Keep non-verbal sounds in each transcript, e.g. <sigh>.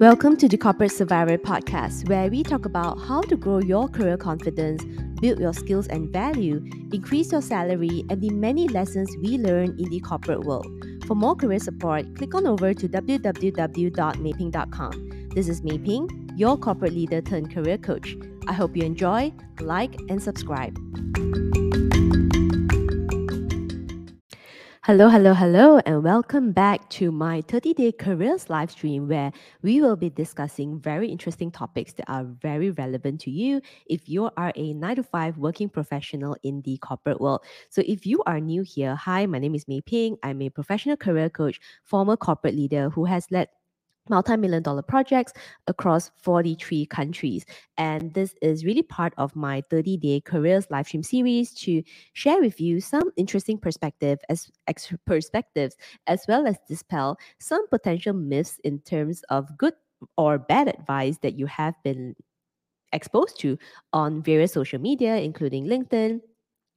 Welcome to the Corporate Survivor podcast, where we talk about how to grow your career confidence, build your skills and value, increase your salary, and the many lessons we learn in the corporate world. For more career support, click on over to www.maping.com. This is Mei Ping, your corporate leader turned career coach. I hope you enjoy, like, and subscribe. Hello, hello, hello, and welcome back to my 30 day careers live stream where we will be discussing very interesting topics that are very relevant to you if you are a 9 to 5 working professional in the corporate world. So, if you are new here, hi, my name is Mei Ping. I'm a professional career coach, former corporate leader who has led multi-million dollar projects across 43 countries. And this is really part of my 30 day careers live stream series to share with you some interesting perspective as ex- perspectives as well as dispel some potential myths in terms of good or bad advice that you have been exposed to on various social media including linkedin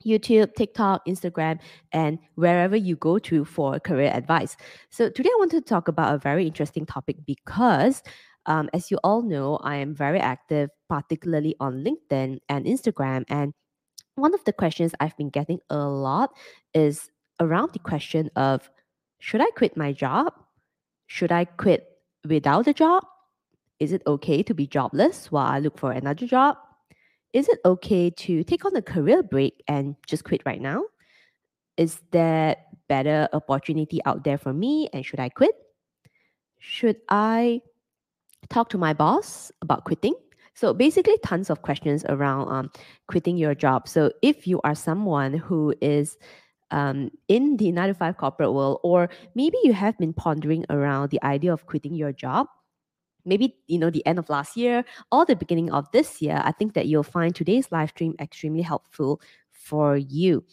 YouTube, TikTok, Instagram, and wherever you go to for career advice. So, today I want to talk about a very interesting topic because, um, as you all know, I am very active, particularly on LinkedIn and Instagram. And one of the questions I've been getting a lot is around the question of should I quit my job? Should I quit without a job? Is it okay to be jobless while I look for another job? Is it okay to take on a career break and just quit right now? Is there better opportunity out there for me and should I quit? Should I talk to my boss about quitting? So basically, tons of questions around um, quitting your job. So if you are someone who is um, in the 9 to 5 corporate world, or maybe you have been pondering around the idea of quitting your job, maybe you know the end of last year or the beginning of this year i think that you'll find today's live stream extremely helpful for you.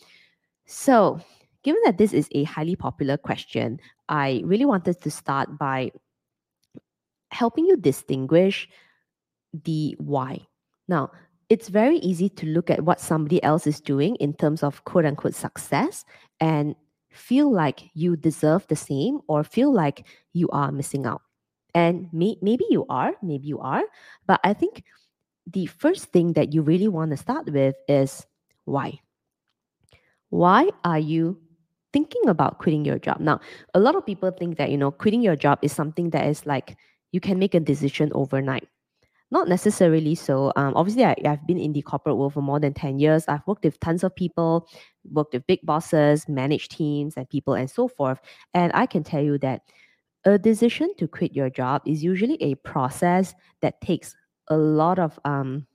So given that this is a highly popular question i really wanted to start by helping you distinguish the why. Now it's very easy to look at what somebody else is doing in terms of quote unquote success and feel like you deserve the same or feel like you are missing out and may, maybe you are, maybe you are, but I think the first thing that you really want to start with is why. Why are you thinking about quitting your job? Now, a lot of people think that, you know, quitting your job is something that is like you can make a decision overnight. Not necessarily so. Um, obviously, I, I've been in the corporate world for more than 10 years. I've worked with tons of people, worked with big bosses, managed teams and people, and so forth. And I can tell you that a decision to quit your job is usually a process that takes a lot of um,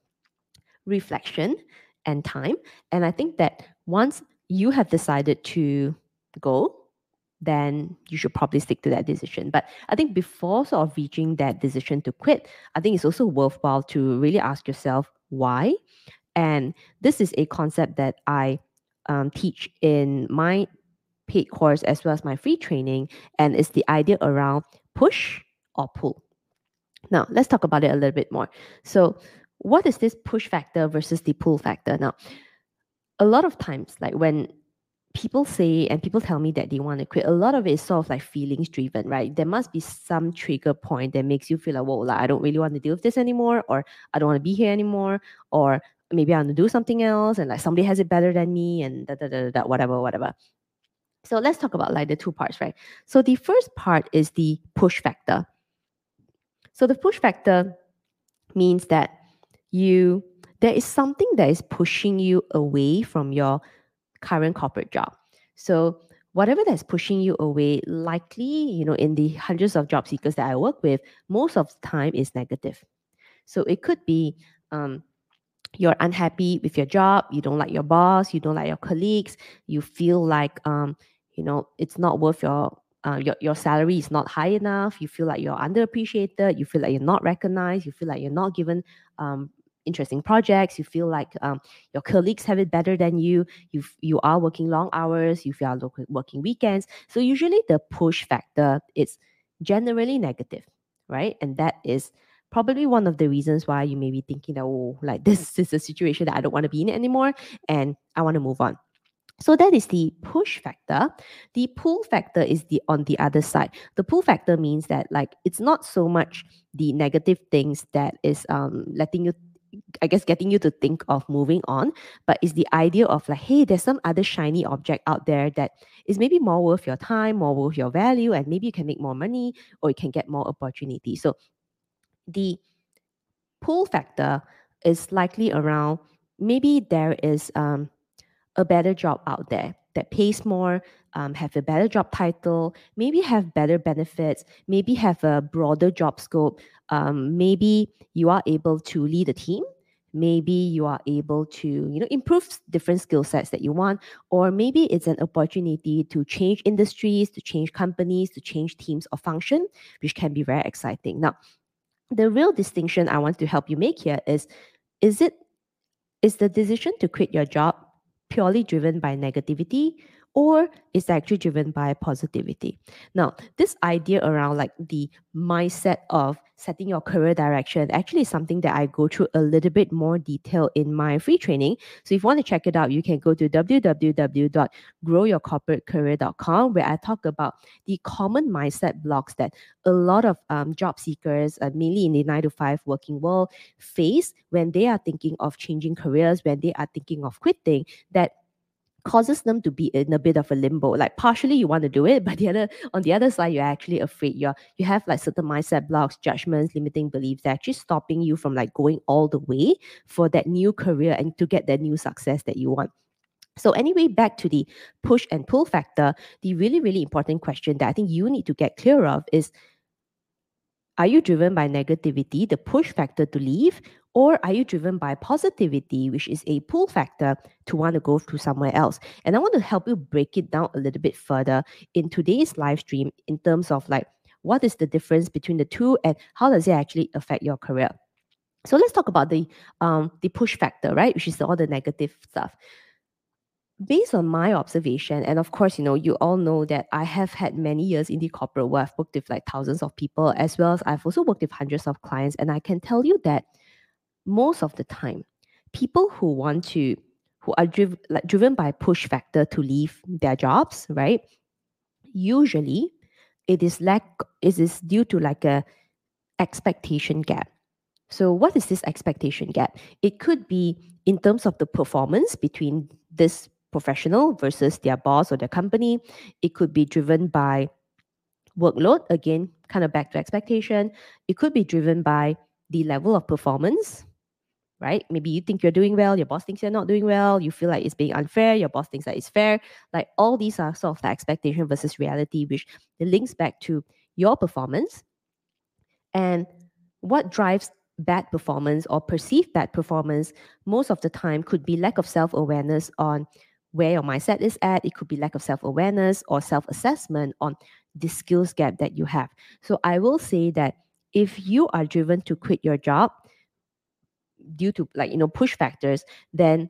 reflection and time. And I think that once you have decided to go, then you should probably stick to that decision. But I think before sort of reaching that decision to quit, I think it's also worthwhile to really ask yourself why. And this is a concept that I um, teach in my paid course as well as my free training, and it's the idea around push or pull. Now, let's talk about it a little bit more. So, what is this push factor versus the pull factor? Now, a lot of times, like when people say and people tell me that they want to quit, a lot of it is sort of like feelings driven, right? There must be some trigger point that makes you feel like, whoa, like I don't really want to deal with this anymore, or I don't want to be here anymore, or maybe I want to do something else, and like somebody has it better than me, and da da da da, whatever, whatever. So let's talk about like the two parts, right? So the first part is the push factor. So the push factor means that you there is something that is pushing you away from your current corporate job. So whatever that's pushing you away, likely, you know, in the hundreds of job seekers that I work with, most of the time is negative. So it could be um, you're unhappy with your job, you don't like your boss, you don't like your colleagues, you feel like um, you know it's not worth your uh, your, your salary is not high enough you feel like you're underappreciated you feel like you're not recognized you feel like you're not given um, interesting projects you feel like um, your colleagues have it better than you you you are working long hours you feel like working weekends. So usually the push factor is generally negative right? And that is probably one of the reasons why you may be thinking that oh like <laughs> this is a situation that i don't want to be in anymore and i want to move on So that is the push factor. The pull factor is the on the other side. The pull factor means that like it's not so much the negative things that is um letting you I guess getting you to think of moving on, but it's the idea of like, hey, there's some other shiny object out there that is maybe more worth your time, more worth your value, and maybe you can make more money or you can get more opportunity. So the pull factor is likely around maybe there is um, a better job out there that pays more, um, have a better job title, maybe have better benefits, maybe have a broader job scope. Um, maybe you are able to lead a team. Maybe you are able to, you know, improve different skill sets that you want, or maybe it's an opportunity to change industries, to change companies, to change teams or function, which can be very exciting. Now, the real distinction I want to help you make here is, is it is the decision to quit your job purely driven by negativity or is actually driven by positivity. Now, this idea around like the mindset of setting your career direction actually is something that I go through a little bit more detail in my free training. So if you want to check it out, you can go to www.growyourcorporatecareer.com where I talk about the common mindset blocks that a lot of um, job seekers, uh, mainly in the nine to five working world, face when they are thinking of changing careers, when they are thinking of quitting, that causes them to be in a bit of a limbo. Like partially you want to do it, <laughs> but the other on the other side, you're actually afraid. You're you have like certain mindset blocks, judgments, limiting beliefs that actually stopping you from like going all the way for that new career and to get that new success that you want. So anyway, back to the push and pull factor, the really, really important question that I think you need to get clear of is are you driven by negativity, the push factor to leave, or are you driven by positivity, which is a pull factor to want to go to somewhere else? And I want to help you break it down a little bit further in today's live stream in terms of like what is the difference between the two and how does it actually affect your career. So let's talk about the um, the push factor, right? Which is all the negative stuff based on my observation, and of course, you know, you all know that I have had many years in the corporate world. I've worked with like thousands of people, as well as I've also worked with hundreds of clients. And I can tell you that most of the time, people who want to, who are driv- like driven by push factor to leave their jobs, right? Usually, it is lack. It is due to like a expectation gap. So, what is this expectation gap? It could be in terms of the performance between this professional versus their boss or their company. It could be driven by workload, again, kind of back to expectation. It could be driven by the level of performance, right? Maybe you think you're doing well, your boss thinks you're not doing well, you feel like it's being unfair, your boss thinks that it's fair. Like all these are sort of the expectation versus reality, which links back to your performance. And what drives bad performance or perceived bad performance most of the time could be lack of self awareness on where your mindset is at. It could be lack of self awareness or self assessment on the skills gap that you have. So I will say that if you are driven to quit your job due to like you know push factors, then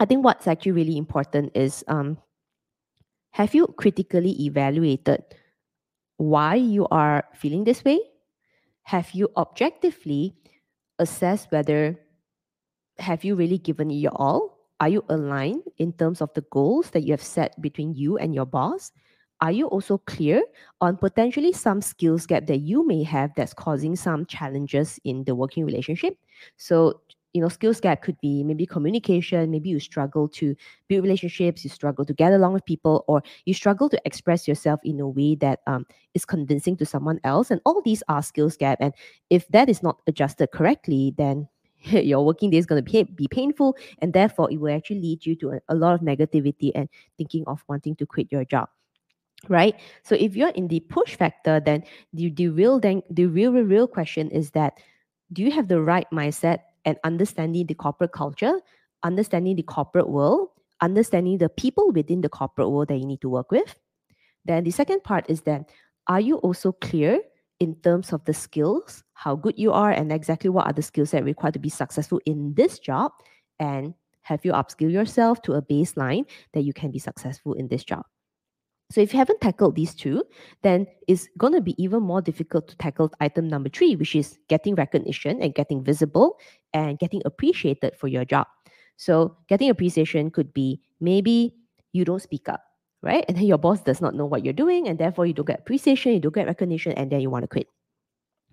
I think what's actually really important is um, have you critically evaluated why you are feeling this way? Have you objectively assessed whether have you really given your all are you aligned in terms of the goals that you have set between you and your boss? Are you also clear on potentially some skills gap that you may have that's causing some challenges in the working relationship? So, you know, skills gap could be maybe communication, maybe you struggle to build relationships, you struggle to get along with people, or you struggle to express yourself in a way that um, is convincing to someone else. And all these are skills gap. And if that is not adjusted correctly, then <laughs> your working day is going to be, be painful and therefore it will actually lead you to a, a lot of negativity and thinking of wanting to quit your job right? So if you're in the push factor then the, the real then the real, real real question is that do you have the right mindset and understanding the corporate culture understanding the corporate world understanding the people within the corporate world that you need to work with? Then the second part is that are you also clear in terms of the skills, how good you are, and exactly what are the skills that required to be successful in this job, and have you upskill yourself to a baseline that you can be successful in this job. So if you haven't tackled these two, then it's going to be even more difficult to tackle item number three, which is getting recognition and getting visible and getting appreciated for your job. So getting appreciation could be maybe you don't speak up, right? And then your boss does not know what you're doing, and therefore you don't get appreciation, you don't get recognition, and then you want to quit.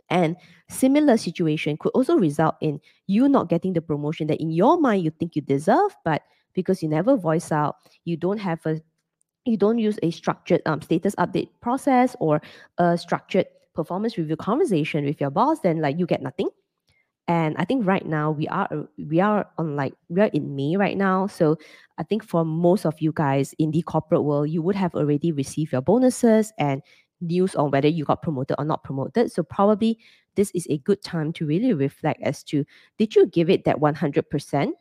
And similar situation could also result in you not getting the promotion that in your mind you think you deserve, but because you never voice out, you don't have a you don't use a structured um, status update process or a structured performance review conversation with your boss, then like you get nothing. And I think right now we are we are on like we are in May right now. So I think for most of you guys in the corporate world, you would have already received your bonuses and news on whether you got promoted or not promoted. So probably this is a good time to really reflect as to did you give it that 100%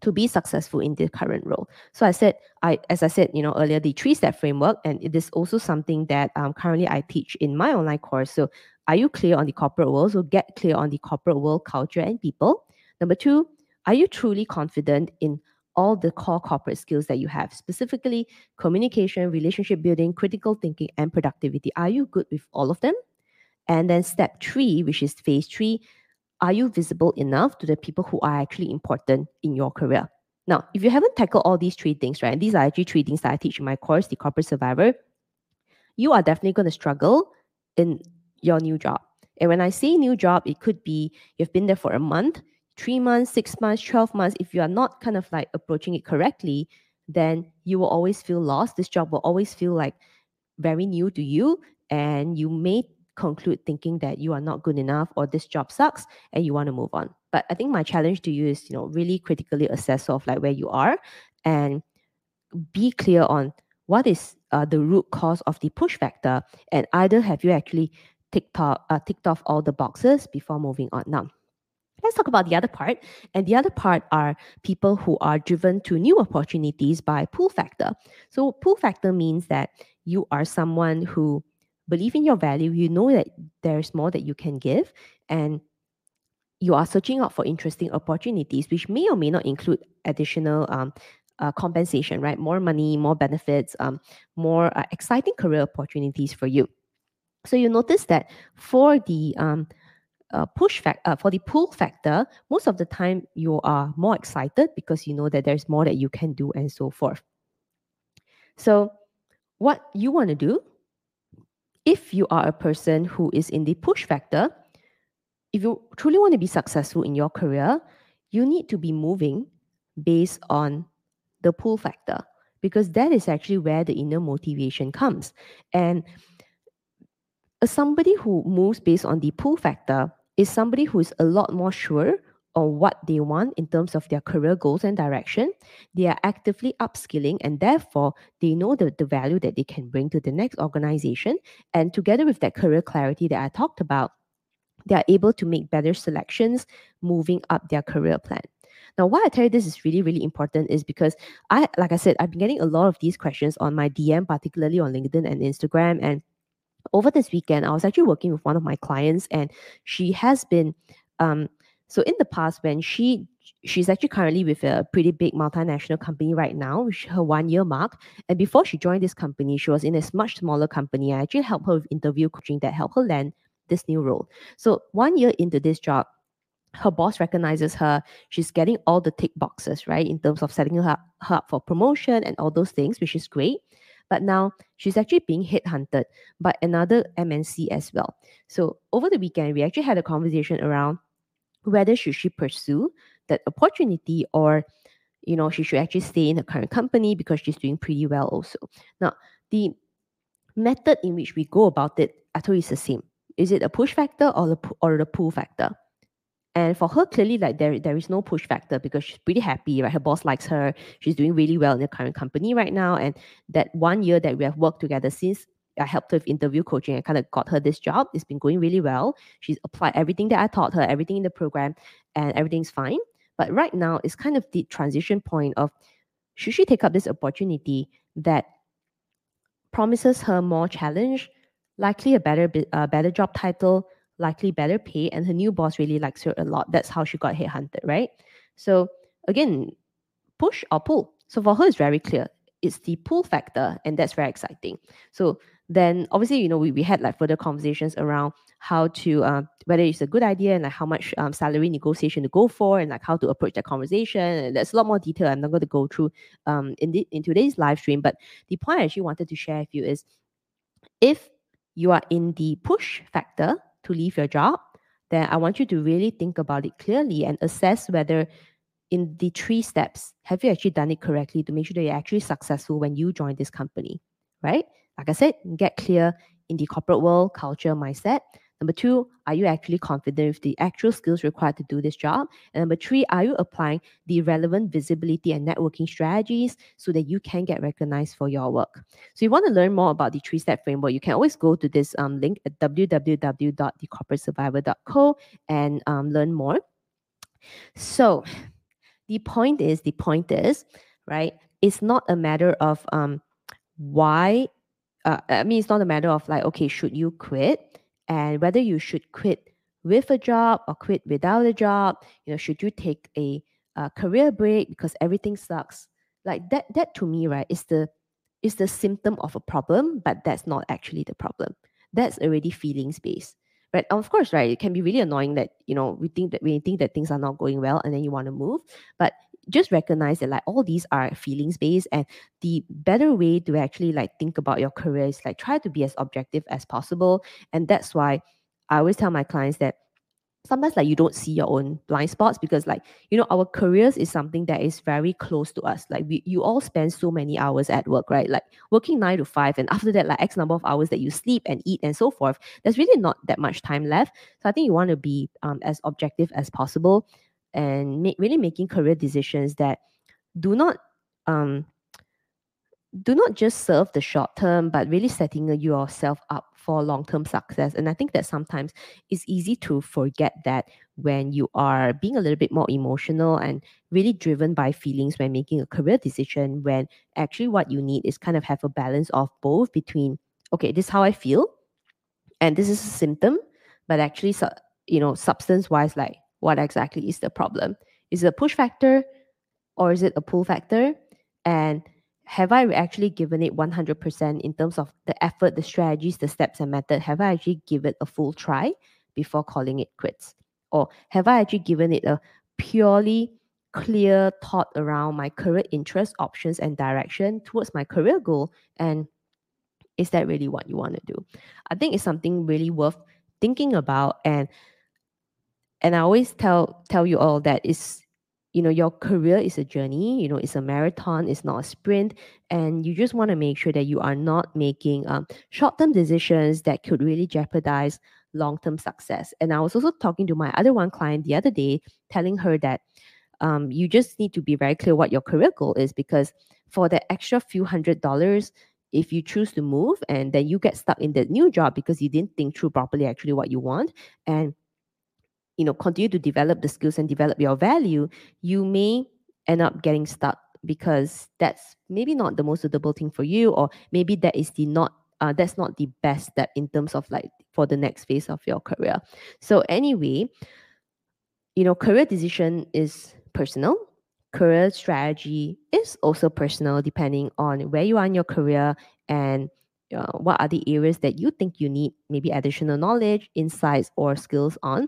to be successful in the current role. So I said, I as I said, you know earlier, the three-step framework, and it is also something that um, currently I teach in my online course. So are you clear on the corporate world? So get clear on the corporate world culture and people. Number two, are you truly confident in all the core corporate skills that you have, specifically communication, relationship building, critical thinking, and productivity? Are you good with all of them? And then step three, which is phase three, are you visible enough to the people who are actually important in your career? Now, if you haven't tackled all these three things, right, these are actually three things that I teach in my course, The Corporate Survivor, you are definitely going to struggle in your new job. And when I say new job, it could be you've been there for a month, three months, six months, 12 months. If you are not kind of like approaching it correctly, then you will always feel lost. This job will always feel like very new to you. And you may conclude thinking that you are not good enough or this job sucks and you want to move on. But I think my challenge to you is, you know, really critically assess of like where you are and be clear on what is uh, the root cause of the push factor and either have you actually ticked off, uh, ticked off all the boxes before moving on. Now, let's talk about the other part. And the other part are people who are driven to new opportunities by pull factor. So, pull factor means that you are someone who believe in your value, you know that there's more that you can give, and you are searching out for interesting opportunities, which may or may not include additional um, uh, compensation, right? More money, more benefits, um, more uh, exciting career opportunities for you. So you notice that for the um, uh, push factor, uh, for the pull factor, most of the time you are more excited because you know that there's more that you can do and so forth. So what you want to do if you are a person who is in the push factor, if you truly want to be successful in your career, you need to be moving based on the pull factor because that is actually where the inner motivation comes. And somebody who moves based on the pull factor is somebody who is a lot more sure on what they want in terms of their career goals and direction. They are actively upskilling and therefore they know the, the value that they can bring to the next organization. And together with that career clarity that I talked about, they are able to make better selections moving up their career plan. Now, why I tell you this is really, really important is because I, like I said, I've been getting a lot of these questions on my DM, particularly on LinkedIn and Instagram. And over this weekend, I was actually working with one of my clients, and she has been um, so in the past, when she she's actually currently with a pretty big multinational company right now, which her one year mark. And before she joined this company, she was in a much smaller company. I actually helped her with interview coaching that helped her land this new role. So one year into this job, her boss recognizes her. She's getting all the tick boxes, right, in terms of setting her, her up for promotion and all those things, which is great. But now she's actually being headhunted by another MNC as well. So over the weekend, we actually had a conversation around whether should she pursue that opportunity or you know she should actually stay in her current company because she's doing pretty well also. Now the method in which we go about it i you it's the same. Is it a push factor or the or the pull factor? And for her clearly like there, there is no push factor because she's pretty happy right? Her boss likes her. She's doing really well in the current company right now. And that one year that we have worked together since I helped her with interview coaching. I kind of got her this job. It's been going really well. She's applied everything that I taught her, everything in the program, and everything's fine. But right now, it's kind of the transition point of should she take up this opportunity that promises her more challenge, likely a better uh, better job title, likely better pay, and her new boss really likes her a lot. That's how she got headhunted, right? So again, push or pull. So for her, it's very clear. It's the pull factor, and that's very exciting. So then obviously you know we, we had like further conversations around how to uh, whether it's a good idea and like how much um, salary negotiation to go for and like how to approach that conversation and there's a lot more detail i'm not going to go through um, in, the, in today's live stream but the point i actually wanted to share with you is if you are in the push factor to leave your job then i want you to really think about it clearly and assess whether in the three steps have you actually done it correctly to make sure that you're actually successful when you join this company right like I said, get clear in the corporate world, culture, mindset. Number two, are you actually confident with the actual skills required to do this job? And number three, are you applying the relevant visibility and networking strategies so that you can get recognized for your work? So, you want to learn more about the three step framework, you can always go to this um, link at www.thecorporatesurvivor.co and um, learn more. So, the point is, the point is, right? It's not a matter of um, why uh, I mean, it's not a matter of like, okay, should you quit and whether you should quit with a job or quit without a job. You know, should you take a, a career break because everything sucks? Like that. That to me, right, is the is the symptom of a problem, but that's not actually the problem. That's already feelings based. Right. Of course, right. It can be really annoying that, you know, we think that we think that things are not going well and then you want to move. But just recognize that like all these are feelings based and the better way to actually like think about your career is like try to be as objective as possible and that's why i always tell my clients that sometimes like you don't see your own blind spots because like you know our careers is something that is very close to us. Like we you all spend so many hours at work right? Like working nine to five and after that like x number of hours that you sleep and eat and so forth there's really not that much time left. So i think you want to be um, as objective as possible and make, really making career decisions that do not um, do not just serve the short term, but really setting yourself up for long term success. And I think that sometimes it's easy to forget that when you are being a little bit more emotional and really driven by feelings when making a career decision, when actually what you need is kind of have a balance of both between, okay, this is how I feel, and this is a symptom, but actually, you know, substance wise, like what exactly is the problem. Is it a push factor or is it a pull factor? And have I actually given it 100% in terms of the effort, the strategies, the steps, and method? Have I actually given it a full try before calling it quits? Or have I actually given it a purely clear thought around my career interest, options, and direction towards my career goal? And is that really what you want to do? I think it's something really worth thinking about. And and I always tell tell you all that is you know your career is a journey you know it's a marathon it's not a sprint and you just want to make sure that you are not making um, short-term decisions that could really jeopardize long-term success. And i was also talking to my other one client the other day telling her that um, you just need to be very clear what your career goal is because for the extra few hundred dollars if you choose to move and then you get stuck in the new job because you didn't think through properly actually what you want and you know continue to develop the skills and develop your value you may end up getting stuck because that's maybe not the most suitable thing for you or maybe that is the not uh, that's not the best step in terms of like for the next phase of your career. So anyway you know career decision is personal. Career strategy is also personal depending on where you are in your career and uh, what are the areas that you think you need maybe additional knowledge insights or skills on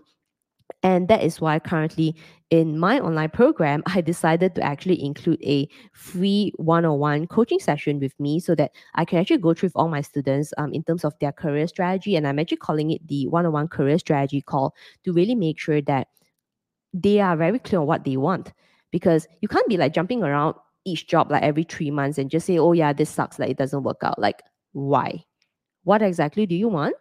and that is why currently in my online program, I decided to actually include a free one on one coaching session with me so that I can actually go through with all my students um, in terms of their career strategy. And I'm actually calling it the one on one career strategy call to really make sure that they are very clear on what they want. Because you can't be like jumping around each job like every three months and just say, oh, yeah, this sucks, like it doesn't work out. Like, why? What exactly do you want?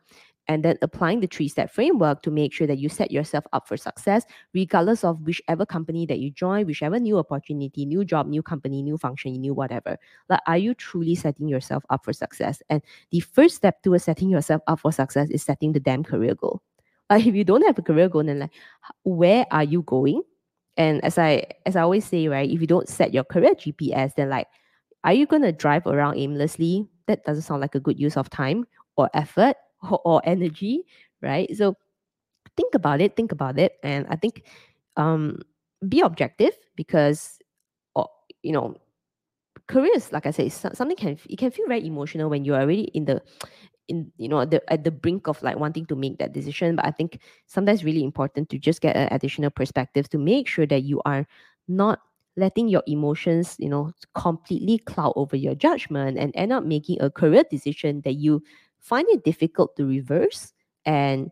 And then applying the three step framework to make sure that you set yourself up for success, regardless of whichever company that you join, whichever new opportunity, new job, new company, new function, new whatever. Like, are you truly setting yourself up for success? And the first step towards setting yourself up for success is setting the damn career goal. <laughs> Like, if you don't have a career goal, then like, where are you going? And as I as I always say, right, if you don't set your career GPS, then like, are you gonna drive around aimlessly? That doesn't sound like a good use of time or effort or, energy, right? So think about it, think about it. And I think um, be objective because, or, you know, careers, like I say, something can, it can feel very emotional when you're already in the, in you know the at the brink of like wanting to make that decision but i think sometimes really important to just get an additional perspective to make sure that you are not letting your emotions you know completely cloud over your judgment and end up making a career decision that you find it difficult to reverse and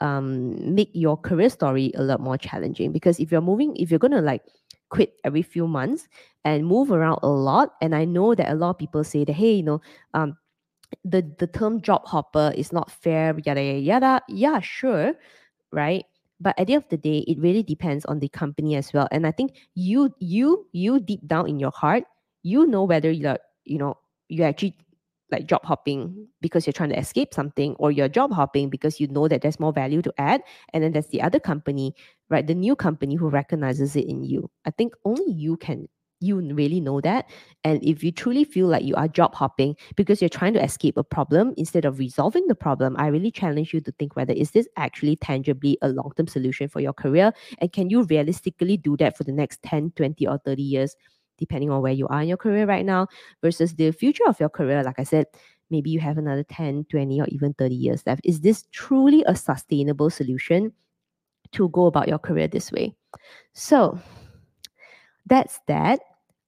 um, make your career story a lot more challenging. Because if you're moving if you're going to like quit every few months and move around a lot and i know that a lot of people say that hey you know um, the the term job hopper is not fair yada yada yada. Yeah sure right? But at the end of the day it really depends on the company as well. And i think you you you deep down in your heart you know whether you're you know you actually like job hopping because you're trying to escape something or you're job hopping because you know that there's more value to add. And then there's the other company right? The new company who recognizes it in you. I think only you can you really know that. And if you truly feel like you are job hopping because you're trying to escape a problem instead of resolving the problem i really challenge you to think whether is this actually tangibly a long-term solution for your career? And can you realistically do that for the next 10 20 or 30 years depending on where you are in your career right now versus the future of your career like i said maybe you have another 10 20 or even 30 years left is this truly a sustainable solution to go about your career this way so that's that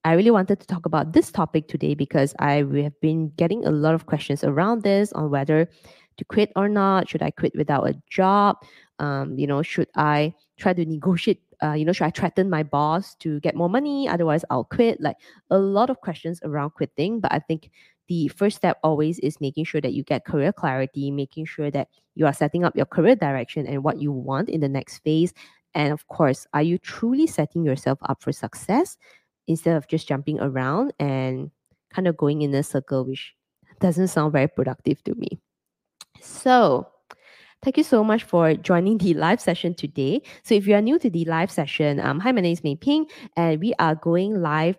I really wanted to talk about this topic today because I have been getting a lot of questions around this on whether to quit or not. Should I quit without a job? Um, you know, should I try to negotiate uh, you know, should I threaten my boss to get more money? Otherwise, I'll quit. Like a lot of questions around quitting. But I think the first step always is making sure that you get career clarity, making sure that you are setting up your career direction and what you want in the next phase. And of course, are you truly setting yourself up for success instead of just jumping around and kind of going in a circle, which doesn't sound very productive to me. So, Thank you so much for joining the live session today. So if you are new to the live session, um, hi, my name is Mei Ping, and we are going live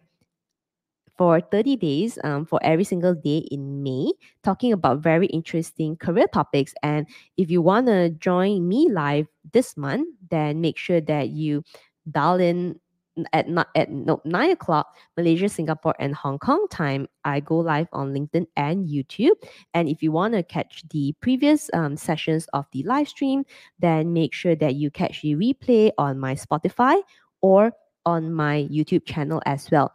for 30 days um, for every single day in May, talking about very interesting career topics. And if you want to join me live this month, then make sure that you dial in at not at no, nine o'clock Malaysia, Singapore, and Hong Kong time. I go live on LinkedIn and YouTube. And if you want to catch the previous um, sessions of the live stream, then make sure that you catch the replay on my Spotify or on my YouTube channel as well.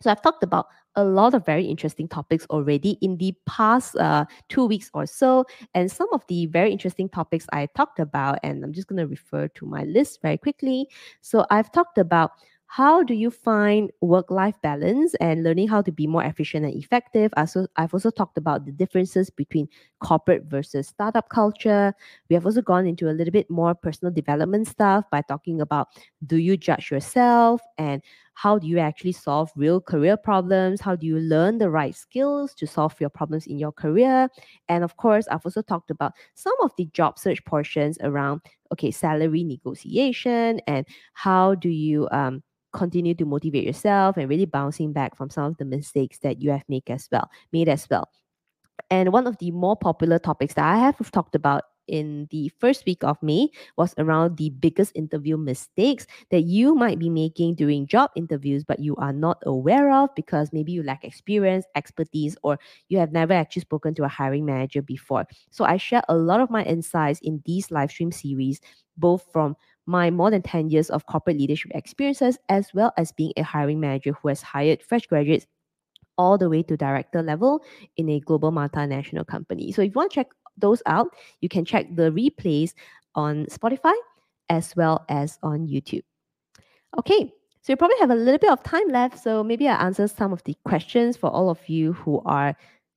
So I've talked about a lot of very interesting topics already in the past uh, two weeks or so. And some of the very interesting topics I talked about, and I'm just going to refer to my list very quickly. So I've talked about how do you find work life balance and learning how to be more efficient and effective? I've also talked about the differences between corporate versus startup culture. We have also gone into a little bit more personal development stuff by talking about do you judge yourself and how do you actually solve real career problems? How do you learn the right skills to solve your problems in your career? And of course, I've also talked about some of the job search portions around okay, salary negotiation and how do you um, continue to motivate yourself and really bouncing back from some of the mistakes that you have made as well made as well and one of the more popular topics that i have talked about in the first week of May was around the biggest interview mistakes that you might be making during job interviews, but you are not aware of because maybe you lack experience, expertise, or you have never actually spoken to a hiring manager before. So I share a lot of my insights in these live stream series, both from my more than 10 years of corporate leadership experiences, as well as being a hiring manager who has hired fresh graduates all the way to director level in a global multinational company. So if you want to check those out, you can check the replays on Spotify as well as on YouTube. Okay, so you probably have a little bit of time left, so maybe I'll answer some of the questions for all of you who are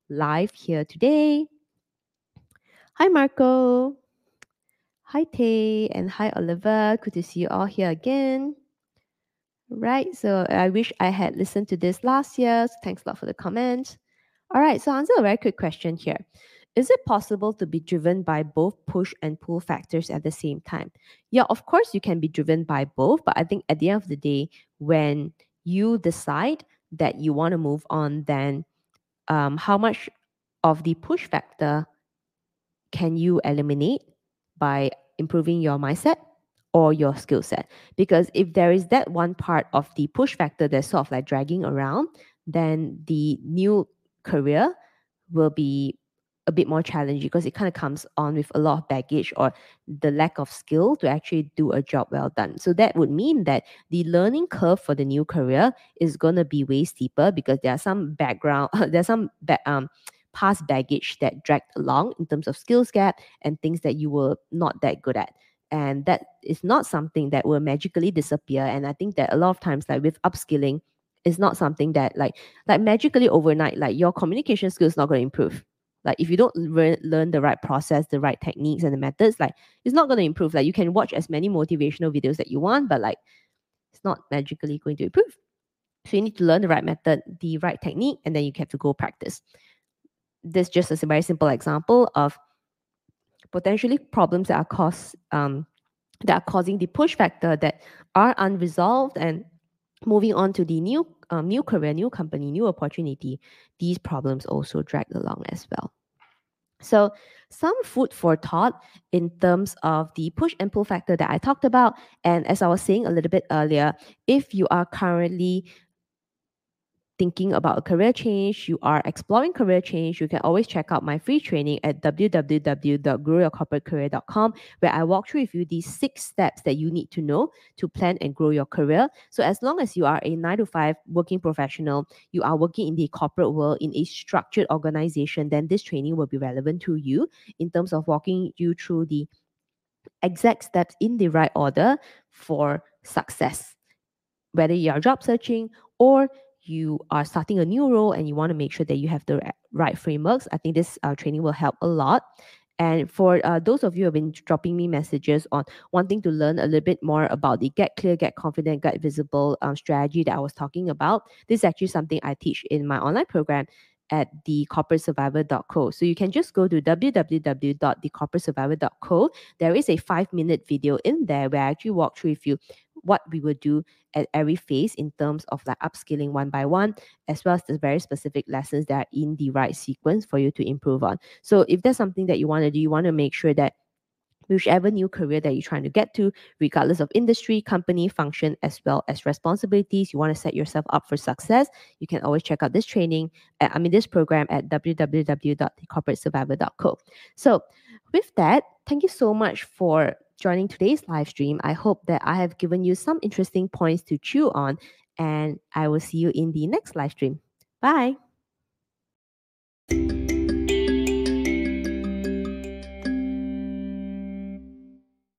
live here today. Hi, Marco. Hi, Tay, and hi, Oliver. Good to see you all here again. Right, so I wish I had listened to this last year. So thanks a lot for the comment. All right, so answer a very quick question here. Is it possible to be driven by both push and pull factors at the same time? Yeah, of course, you can be driven by both, but I think at the end of the day, when you decide that you want to move on, then um, how much of the push factor can you eliminate by improving your mindset or your skill set. Because if there is that one part of the push factor that's sort of like dragging around, then the new career will be a bit more challenging because it kind of comes on with a lot of baggage or the lack of skill to actually do a job well done. So that would mean that the learning curve for the new career is going to be way steeper because there are some background, <laughs> there's some ba- um, past baggage that dragged along in terms of skills gap and things that you were not that good at. And that is not something that will magically disappear. And I think that a lot of times, like with upskilling, it's not something that like like magically overnight, like your communication skills not going to improve like if you don't re- learn the right process the right techniques and the methods like it's not going to improve like you can watch as many motivational videos that you want but like it's not magically going to improve so you need to learn the right method the right technique and then you have to go practice this just a very simple example of potentially problems that are caused um, that are causing the push factor that are unresolved and moving on to the new um, new career, new company, new opportunity, these problems also drag along as well. So, some food for thought in terms of the push and pull factor that I talked about. And as I was saying a little bit earlier, if you are currently thinking about a career change, you are exploring career change, you can always check out my free training at www.growyourcorporatecareer.com, where I walk through with you these six steps that you need to know to plan and grow your career. So, as long as you are a nine to five working professional, you are working in the corporate world in a structured organization, then this training will be relevant to you in terms of walking you through the exact steps in the right order for success. Whether you are job searching or you are starting a new role and you want to make sure that you have the right frameworks, I think this uh, training will help a lot. And for uh, those of you who have been dropping me messages on wanting to learn a little bit more about the Get Clear, Get Confident, Get Visible um, strategy that I was talking about, this is actually something I teach in my online program at thecorporatesurvivor.co. So you can just go to www.thecorporatesurvivor.co. There is a five minute video in there where I actually walk through with you what we will do at every phase in terms of like upskilling one by one, as well as the very specific lessons that are in the right sequence for you to improve on. So if there's something that you want to do, you want to make sure that whichever new career that you're trying to get to, regardless of industry, company, function, as well as responsibilities, you want to set yourself up for success, you can always check out this training, uh, I mean, this program at www.thecorporatesurvivor.co. So, with that, thank you so much for joining today's live stream. I hope that I have given you some interesting points to chew on, and I will see you in the next live stream. Bye.